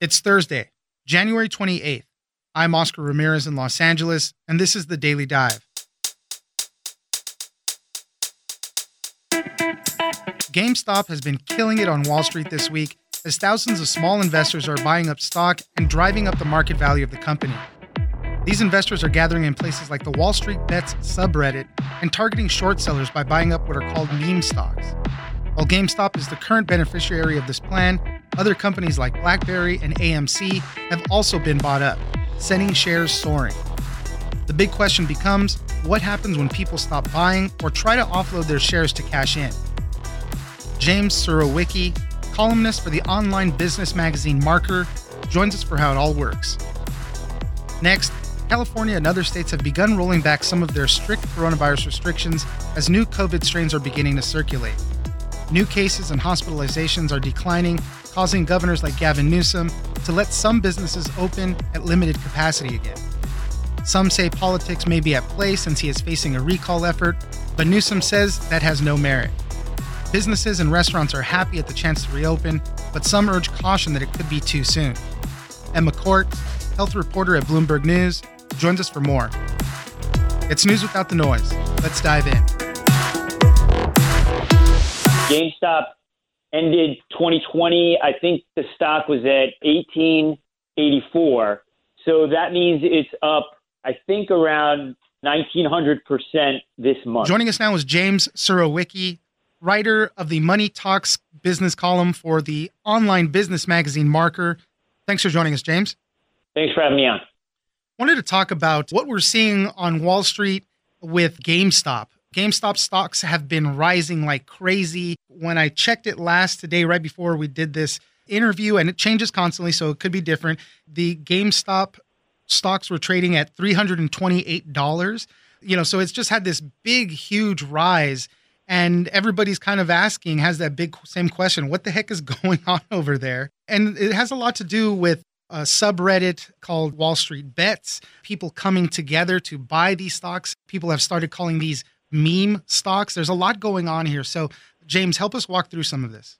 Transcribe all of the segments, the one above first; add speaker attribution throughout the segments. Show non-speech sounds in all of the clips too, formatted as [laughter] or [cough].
Speaker 1: It's Thursday, January 28th. I'm Oscar Ramirez in Los Angeles, and this is the Daily Dive. GameStop has been killing it on Wall Street this week as thousands of small investors are buying up stock and driving up the market value of the company. These investors are gathering in places like the Wall Street Bets subreddit and targeting short sellers by buying up what are called meme stocks. While GameStop is the current beneficiary of this plan, other companies like BlackBerry and AMC have also been bought up, sending shares soaring. The big question becomes what happens when people stop buying or try to offload their shares to cash in? James Surowiecki, columnist for the online business magazine Marker, joins us for how it all works. Next, California and other states have begun rolling back some of their strict coronavirus restrictions as new COVID strains are beginning to circulate. New cases and hospitalizations are declining, causing governors like Gavin Newsom to let some businesses open at limited capacity again. Some say politics may be at play since he is facing a recall effort, but Newsom says that has no merit. Businesses and restaurants are happy at the chance to reopen, but some urge caution that it could be too soon. Emma Court, health reporter at Bloomberg News, joins us for more. It's news without the noise. Let's dive in.
Speaker 2: GameStop ended 2020. I think the stock was at 1884. So that means it's up, I think, around 1900% this month.
Speaker 1: Joining us now is James Surowiecki, writer of the Money Talks business column for the online business magazine Marker. Thanks for joining us, James.
Speaker 2: Thanks for having me on.
Speaker 1: Wanted to talk about what we're seeing on Wall Street with GameStop. GameStop stocks have been rising like crazy. When I checked it last today, right before we did this interview, and it changes constantly, so it could be different. The GameStop stocks were trading at $328. You know, so it's just had this big, huge rise. And everybody's kind of asking, has that big same question, what the heck is [laughs] going on over there? And it has a lot to do with a subreddit called Wall Street Bets, people coming together to buy these stocks. People have started calling these meme stocks. There's a lot going on here. So, James, help us walk through some of this.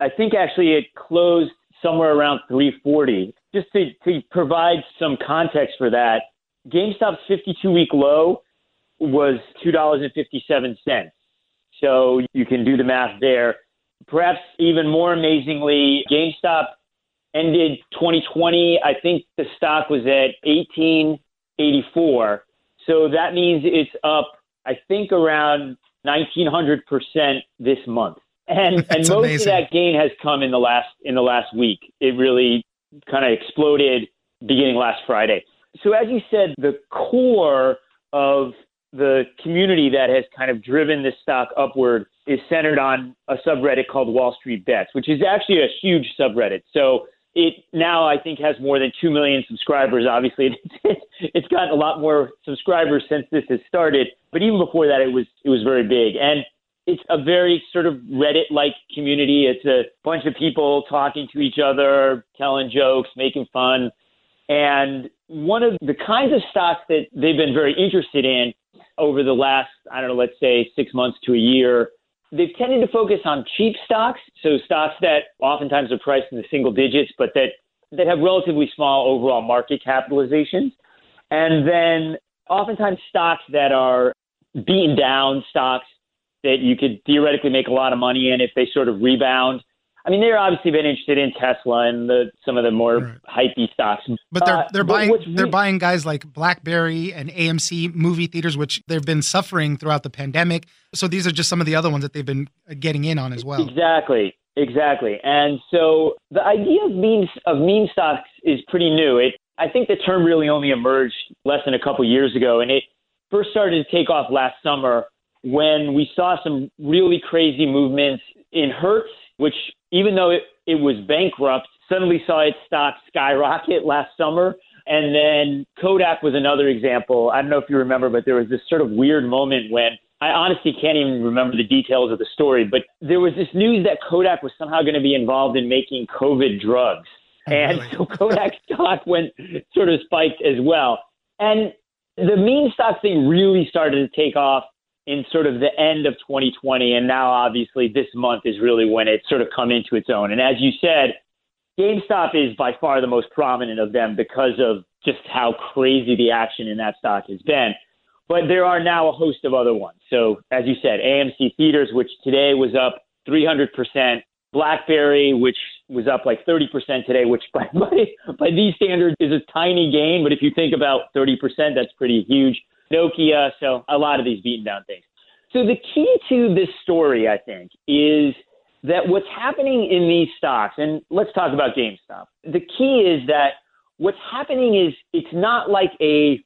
Speaker 2: I think actually it closed somewhere around 340. Just to, to provide some context for that, GameStop's 52 week low was $2.57. So you can do the math there. Perhaps even more amazingly, GameStop ended 2020. I think the stock was at 1884. So that means it's up I think around 1900% this month. And [laughs] and most amazing. of that gain has come in the last in the last week. It really kind of exploded beginning last Friday. So as you said, the core of the community that has kind of driven this stock upward is centered on a subreddit called Wall Street Bets, which is actually a huge subreddit. So it now I think has more than two million subscribers. Obviously, [laughs] it's, it's gotten a lot more subscribers since this has started. But even before that, it was it was very big, and it's a very sort of Reddit-like community. It's a bunch of people talking to each other, telling jokes, making fun, and one of the kinds of stocks that they've been very interested in over the last I don't know, let's say six months to a year they've tended to focus on cheap stocks, so stocks that oftentimes are priced in the single digits, but that that have relatively small overall market capitalizations, and then oftentimes stocks that are beaten down stocks that you could theoretically make a lot of money in if they sort of rebound. I mean, they're obviously been interested in Tesla and the, some of the more right. hypey stocks.
Speaker 1: But they're they're uh, buying they're buying guys like BlackBerry and AMC movie theaters, which they've been suffering throughout the pandemic. So these are just some of the other ones that they've been getting in on as well.
Speaker 2: Exactly, exactly. And so the idea of meme of meme stocks is pretty new. It I think the term really only emerged less than a couple years ago, and it first started to take off last summer when we saw some really crazy movements in Hertz, which even though it, it was bankrupt, suddenly saw its stock skyrocket last summer. And then Kodak was another example. I don't know if you remember, but there was this sort of weird moment when I honestly can't even remember the details of the story, but there was this news that Kodak was somehow going to be involved in making COVID drugs. Oh, and really? so Kodak [laughs] stock went sort of spiked as well. And the meme stock thing really started to take off in sort of the end of 2020. And now, obviously, this month is really when it's sort of come into its own. And as you said, GameStop is by far the most prominent of them because of just how crazy the action in that stock has been. But there are now a host of other ones. So, as you said, AMC Theaters, which today was up 300%, BlackBerry, which was up like 30% today, which [laughs] by, by, by these standards is a tiny gain. But if you think about 30%, that's pretty huge. Nokia, so a lot of these beaten down things. So the key to this story, I think, is that what's happening in these stocks, and let's talk about GameStop. The key is that what's happening is it's not like a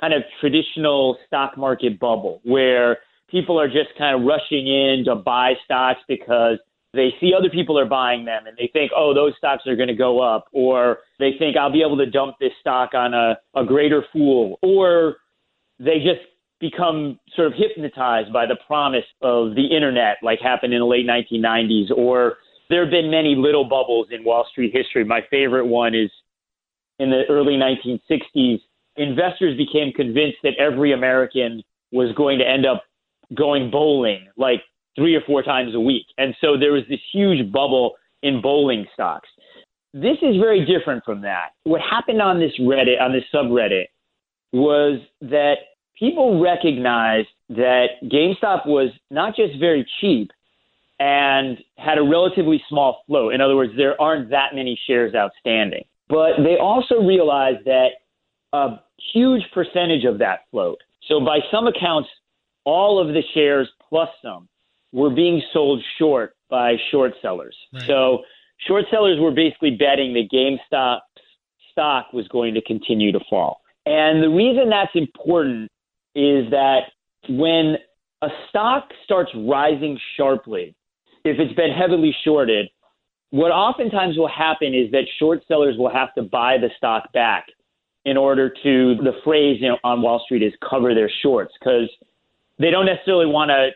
Speaker 2: kind of traditional stock market bubble where people are just kind of rushing in to buy stocks because they see other people are buying them and they think, oh, those stocks are going to go up, or they think I'll be able to dump this stock on a, a greater fool, or they just become sort of hypnotized by the promise of the internet, like happened in the late 1990s, or there have been many little bubbles in Wall Street history. My favorite one is in the early 1960s. Investors became convinced that every American was going to end up going bowling like three or four times a week. And so there was this huge bubble in bowling stocks. This is very different from that. What happened on this Reddit, on this subreddit, was that people recognized that GameStop was not just very cheap and had a relatively small float. In other words, there aren't that many shares outstanding. But they also realized that a huge percentage of that float, so by some accounts, all of the shares plus some, were being sold short by short sellers. Right. So short sellers were basically betting that GameStop's stock was going to continue to fall. And the reason that's important is that when a stock starts rising sharply, if it's been heavily shorted, what oftentimes will happen is that short sellers will have to buy the stock back in order to, the phrase you know, on Wall Street is cover their shorts because they don't necessarily want to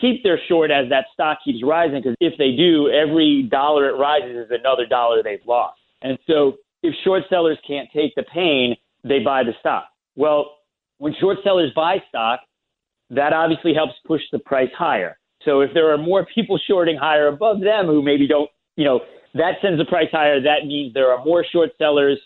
Speaker 2: keep their short as that stock keeps rising because if they do, every dollar it rises is another dollar they've lost. And so if short sellers can't take the pain, they buy the stock. Well, when short sellers buy stock, that obviously helps push the price higher. So if there are more people shorting higher above them who maybe don't, you know, that sends the price higher. That means there are more short sellers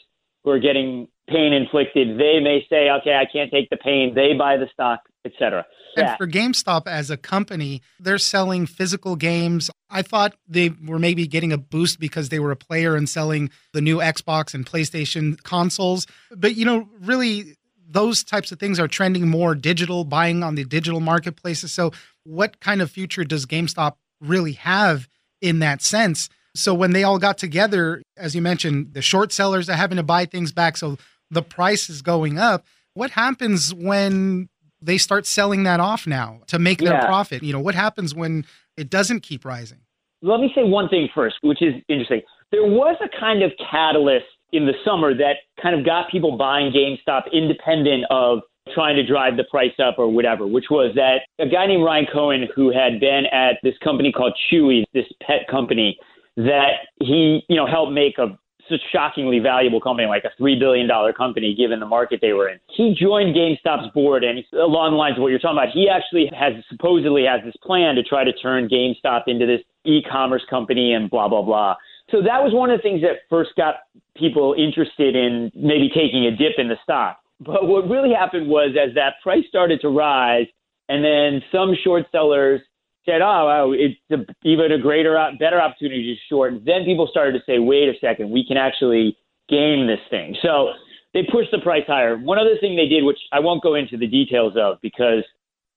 Speaker 2: who are getting pain inflicted. They may say, okay, I can't take the pain. They buy the stock, etc.
Speaker 1: And for GameStop as a company, they're selling physical games. I thought they were maybe getting a boost because they were a player and selling the new Xbox and PlayStation consoles. But, you know, really, those types of things are trending more digital, buying on the digital marketplaces. So, what kind of future does GameStop really have in that sense? So, when they all got together, as you mentioned, the short sellers are having to buy things back. So, the price is going up. What happens when they start selling that off now to make their yeah. profit? You know, what happens when it doesn't keep rising?
Speaker 2: Let me say one thing first, which is interesting. There was a kind of catalyst in the summer that kind of got people buying GameStop independent of trying to drive the price up or whatever, which was that a guy named Ryan Cohen, who had been at this company called Chewy, this pet company, that he, you know, helped make a such shockingly valuable company, like a $3 billion company, given the market they were in. He joined GameStop's board, and along the lines of what you're talking about, he actually has supposedly has this plan to try to turn GameStop into this e commerce company and blah, blah, blah. So that was one of the things that first got people interested in maybe taking a dip in the stock. But what really happened was as that price started to rise, and then some short sellers said, "Oh, wow, it's a, even a greater, better opportunity to short." Then people started to say, "Wait a second, we can actually game this thing." So they pushed the price higher. One other thing they did, which I won't go into the details of because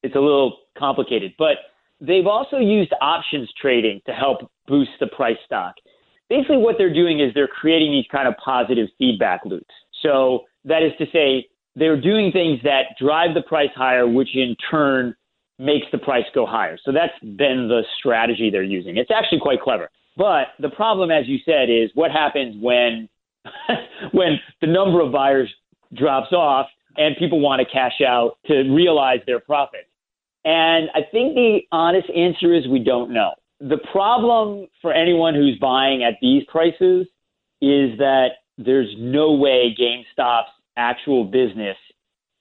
Speaker 2: it's a little complicated, but they've also used options trading to help boost the price stock basically what they're doing is they're creating these kind of positive feedback loops. So that is to say, they're doing things that drive the price higher, which in turn makes the price go higher. So that's been the strategy they're using. It's actually quite clever. But the problem, as you said, is what happens when [laughs] when the number of buyers drops off and people want to cash out to realize their profits. And I think the honest answer is we don't know the problem for anyone who's buying at these prices is that there's no way GameStop's actual business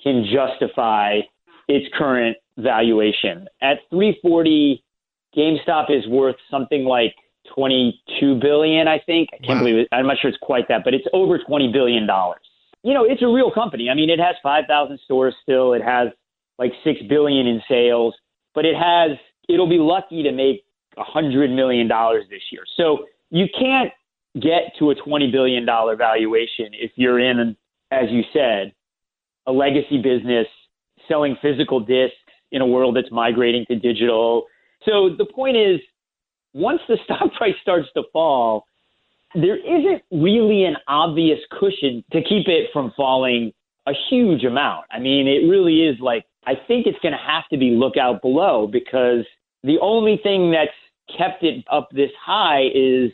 Speaker 2: can justify its current valuation. At 340, GameStop is worth something like 22 billion, I think. I can't wow. believe it. I'm not sure it's quite that, but it's over 20 billion dollars. You know, it's a real company. I mean, it has 5,000 stores still. It has like 6 billion in sales, but it has it'll be lucky to make 100 million dollars this year. So, you can't get to a 20 billion dollar valuation if you're in as you said, a legacy business selling physical discs in a world that's migrating to digital. So the point is, once the [laughs] stock price starts to fall, there isn't really an obvious cushion to keep it from falling a huge amount. I mean, it really is like, I think it's going to have to be lookout below because the only thing that's kept it up this high is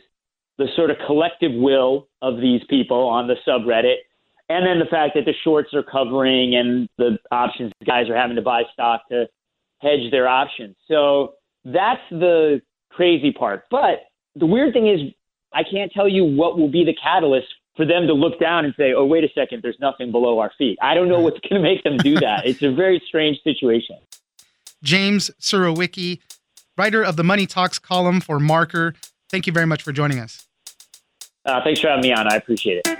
Speaker 2: the sort of collective will of these people on the subreddit and then the fact that the shorts are covering and the options guys are having to buy stock to hedge their options. So that's the crazy part. But the weird thing is, I can't tell you what will be the catalyst for them to look down and say, oh, wait a second, there's nothing below our feet. I don't know what's going to make them do that. it's a very strange situation.
Speaker 1: James Surowiecki, writer of the Money Talks column for Marker. Thank you very much for joining us.
Speaker 2: Uh, thanks for having me on. I appreciate it.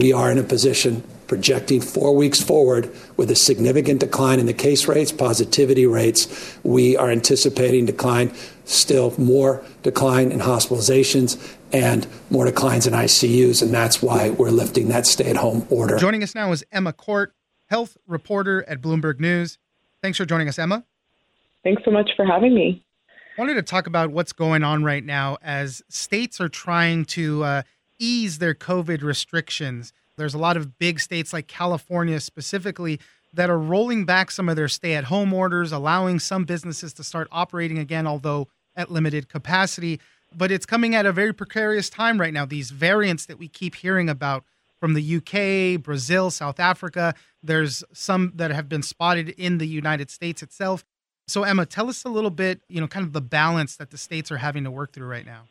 Speaker 3: We are in a position projecting four weeks forward with a significant decline in the case rates, positivity rates. We are anticipating decline, still more decline in hospitalizations and more declines in ICUs. And that's why we're lifting that stay at home order.
Speaker 1: Joining us now is Emma Court, health reporter at Bloomberg News. Thanks for joining us, Emma.
Speaker 4: Thanks so much for having me.
Speaker 1: I wanted to talk about what's going on right now as states are trying to uh, ease their COVID restrictions. There's a lot of big states like California specifically that are rolling back some of their stay at home orders, allowing some businesses to start operating again, although at limited capacity. But it's coming at a very precarious time right now. These variants that we keep hearing about from the UK, Brazil, South Africa, there's some that have been spotted in the United States itself. So, Emma, tell us a little bit, you know, kind of the balance that the states are having to work through right now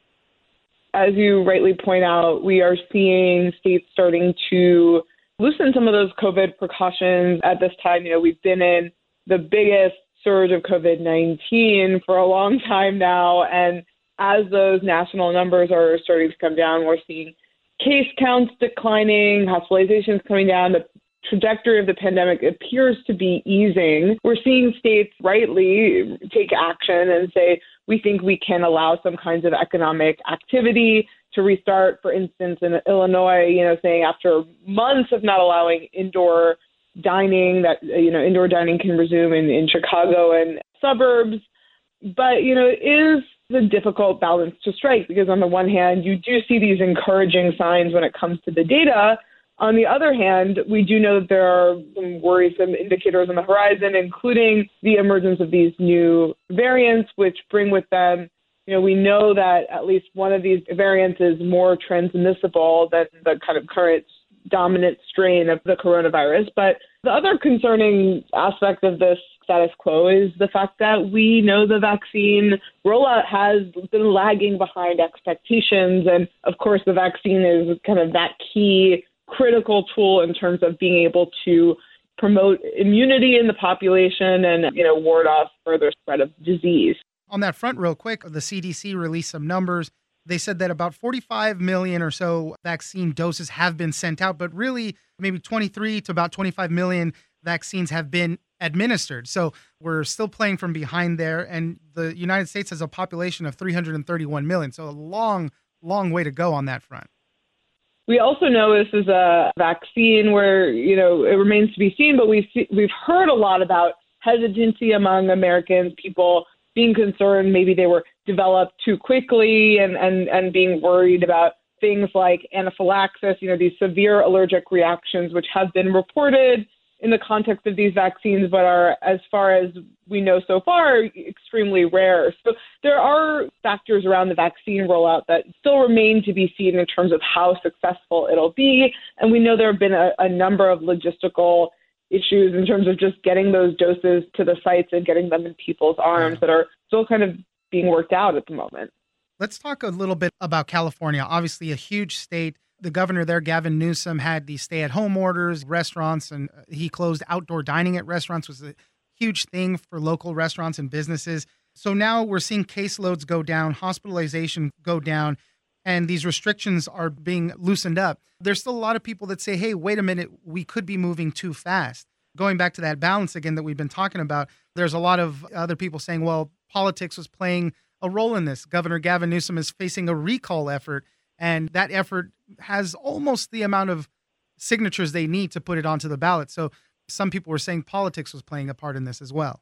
Speaker 4: as you rightly point out, we are seeing states starting to loosen some of those COVID precautions at this time. You know, we've been in the biggest surge of COVID 19 for a long [laughs] time now. And as those national numbers are starting to come down, we're seeing case counts declining, hospitalizations coming down, the trajectory of the pandemic appears to be easing. We're seeing states rightly take action and say, we think we can allow some kinds of economic activity to restart. For instance, in Illinois, you know, saying after months of not allowing indoor dining, that you know, indoor dining can resume in, in Chicago and suburbs. But you know, it is a difficult balance to strike because on the one hand, you do see these encouraging signs when it comes to the data on the other hand, we do know that there are some worrisome indicators on the horizon, including the emergence of these new variants, which bring with them, you know, we know that at least one of these variants is more transmissible than the kind of current dominant strain of the coronavirus. But the other concerning aspect of this status quo is the fact that we know the vaccine rollout has been lagging behind expectations. And of course, the vaccine is kind of that key critical tool in terms of being able to promote immunity in the population and you know ward off further spread of disease.
Speaker 1: On that front, real quick, the CDC released some numbers. They said that about 45 million or so vaccine doses have been sent out, but really maybe 23 to about 25 million vaccines have been administered. So we're still playing from behind there. And the United States has a population of 331 million. So a long, long way to go on that front.
Speaker 4: We also know this is a vaccine where you know it remains to be seen, but we've we've heard a lot about hesitancy among Americans, people being concerned maybe they were developed too quickly, and and and being worried about things like anaphylaxis, you know, these severe allergic reactions which have been reported in the context of these vaccines, but are, as far as we know so far, extremely rare. So there are factors around the vaccine rollout that still remain to be seen in terms of how successful it'll be. And we know there have been a, a number of logistical issues in terms of just getting those doses to the sites and getting them in people's arms that are still kind of being worked out at the moment.
Speaker 1: Let's talk a little bit about California. Obviously, a huge state the governor there, Gavin Newsom, had these stay at home orders, restaurants, and uh, he closed outdoor dining at restaurants, was a huge thing for local restaurants and businesses. So now we're seeing caseloads go down, hospitalization go down, and these restrictions are being loosened up. There's still a lot of people that say, hey, wait a minute, we could be moving too fast. Going back to that balance again that we've been talking about, there's a lot of other people saying, well, politics was playing a role in this. Governor Gavin Newsom is facing a recall effort, and that effort has almost the amount of signatures they need to put it onto the ballot. So some people were saying politics was playing a part in this as well.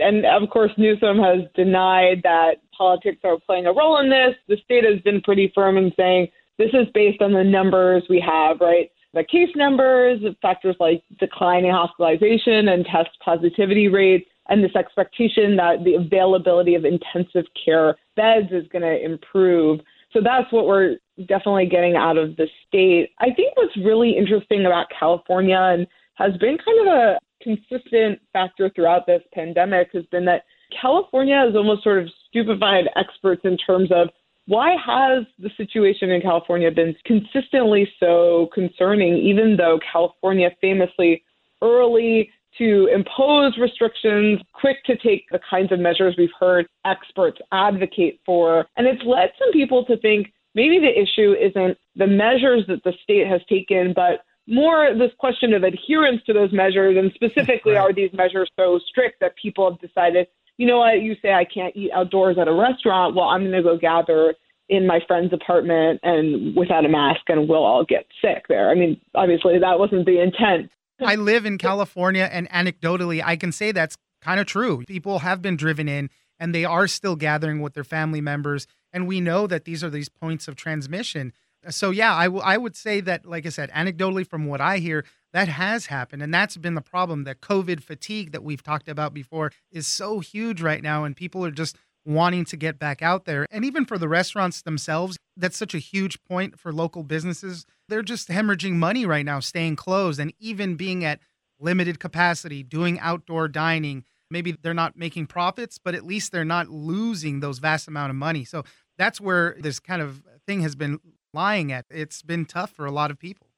Speaker 4: And of course, Newsom has denied that politics are playing a role in this. The state has been pretty firm in saying this is based on the numbers we have, right? The case numbers, factors like declining hospitalization and test positivity rates, and this expectation that the availability of intensive care beds is going to improve. So that's what we're definitely getting out of the state. I think what's really interesting about California and has been kind of a consistent factor throughout this pandemic has been that California has almost sort of stupefied experts in terms of why has the situation in California been consistently so concerning, even though California famously early to impose restrictions, quick to take the kinds of measures we've heard experts advocate for. And it's led some people to think maybe the issue isn't the measures that the state has taken, but more this question of adherence to those measures, and specifically, are these measures so strict that people have decided, you know what, you say I can't eat outdoors at a restaurant, well, I'm going to go gather in my friend's apartment and without a mask, and we'll all get sick there. I mean, obviously, that wasn't the intent.
Speaker 1: I live in California, and anecdotally, I can say that's kind of true. People have been driven in, and they are still gathering with their family members, and we know that these are these points of transmission so yeah, I, w- I would say that, like I said, anecdotally from what I hear, that has happened, and that's been the problem. That COVID fatigue that we've talked about before is so huge right now, and people are just wanting to get back out there. And even for the restaurants themselves, that's such a huge point for local businesses. They're just hemorrhaging money right now, staying closed, and even being at limited capacity, doing outdoor dining. Maybe they're not making profits, but at least they're not losing those vast amount of money. So that's where this kind of thing has been lying at. It's been tough for a lot of people.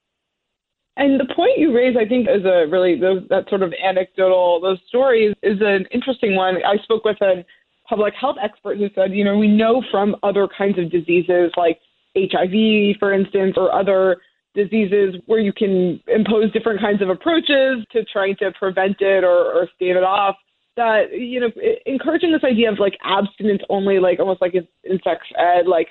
Speaker 4: And the point you raise, I think, is a really those, that sort of anecdotal those stories is an interesting one. I spoke with a public health expert who said, you know, we know from other kinds of diseases like HIV, for instance, or other diseases where you can impose different kinds of approaches to trying to prevent it or, or stave it off. That you know, encouraging this idea of like abstinence only, like almost like in sex ed, like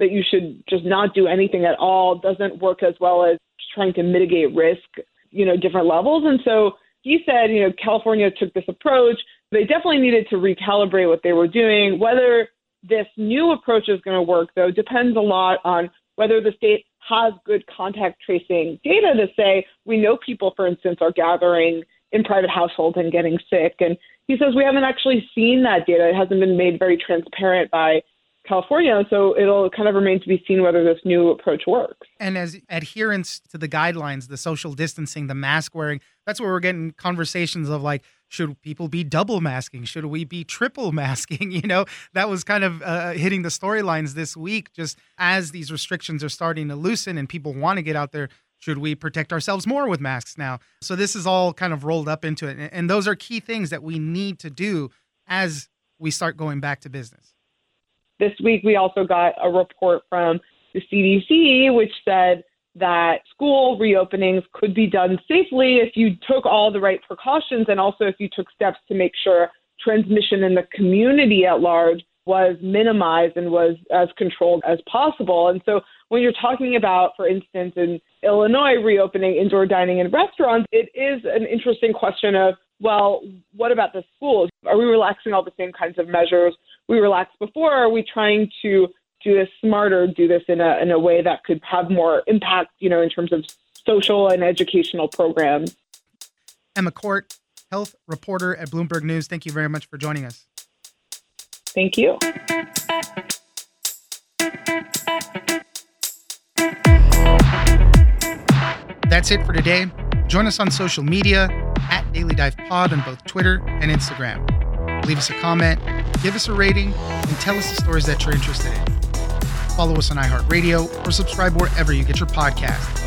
Speaker 4: that you should just not do anything at all doesn't work as well as trying to mitigate risk, you know, different levels. And so he said, you know, California took this approach. They definitely needed to recalibrate what they were doing. Whether this new approach is going to work, though, depends a lot on whether the state has good contact tracing data to say we know people, for instance, are gathering in private households and getting sick. And he says we haven't actually seen that data. It hasn't been made very transparent by California. So it'll kind of remain to be seen whether this new approach works.
Speaker 1: And as adherence to the guidelines, the social distancing, the mask wearing, that's where we're getting conversations of like, should people be double masking? Should we be triple [laughs] masking? You know, that was kind of uh, hitting the storylines this week. Just as these restrictions are starting to loosen and people want to get out there, should we protect ourselves more with masks now? So this is all kind of rolled up into it. And those are key things that we need to do as we start going back to business.
Speaker 4: This week, we also got a report from the CDC, which said that school reopenings could be done safely if you took all the right precautions and also if you took steps to make sure transmission in the community at large was minimized and was as controlled as possible. And so when you're talking about, for instance, in Illinois reopening indoor dining and restaurants, it is an interesting question of, well, what about the schools? Are we relaxing all the same kinds of measures we relaxed before? Are we trying to do this smarter, do this in a in a way that could have more impact, you know, in terms of social and educational programs?
Speaker 1: Emma Court, health reporter at Bloomberg News. Thank you very much for joining us.
Speaker 4: Thank you.
Speaker 1: That's it for today. Join us on social media at Daily Dive Pod on both Twitter and Instagram. Leave us a comment, give us a rating, and tell us the stories that you're interested in. Follow us on iHeartRadio, or subscribe wherever you get your podcasts.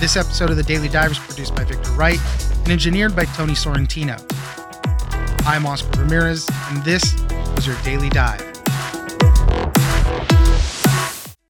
Speaker 1: This episode of The Daily Dive is produced by Victor Wright and engineered by Tony Sorrentino. I'm Oscar Ramirez, and this was your Daily Dive.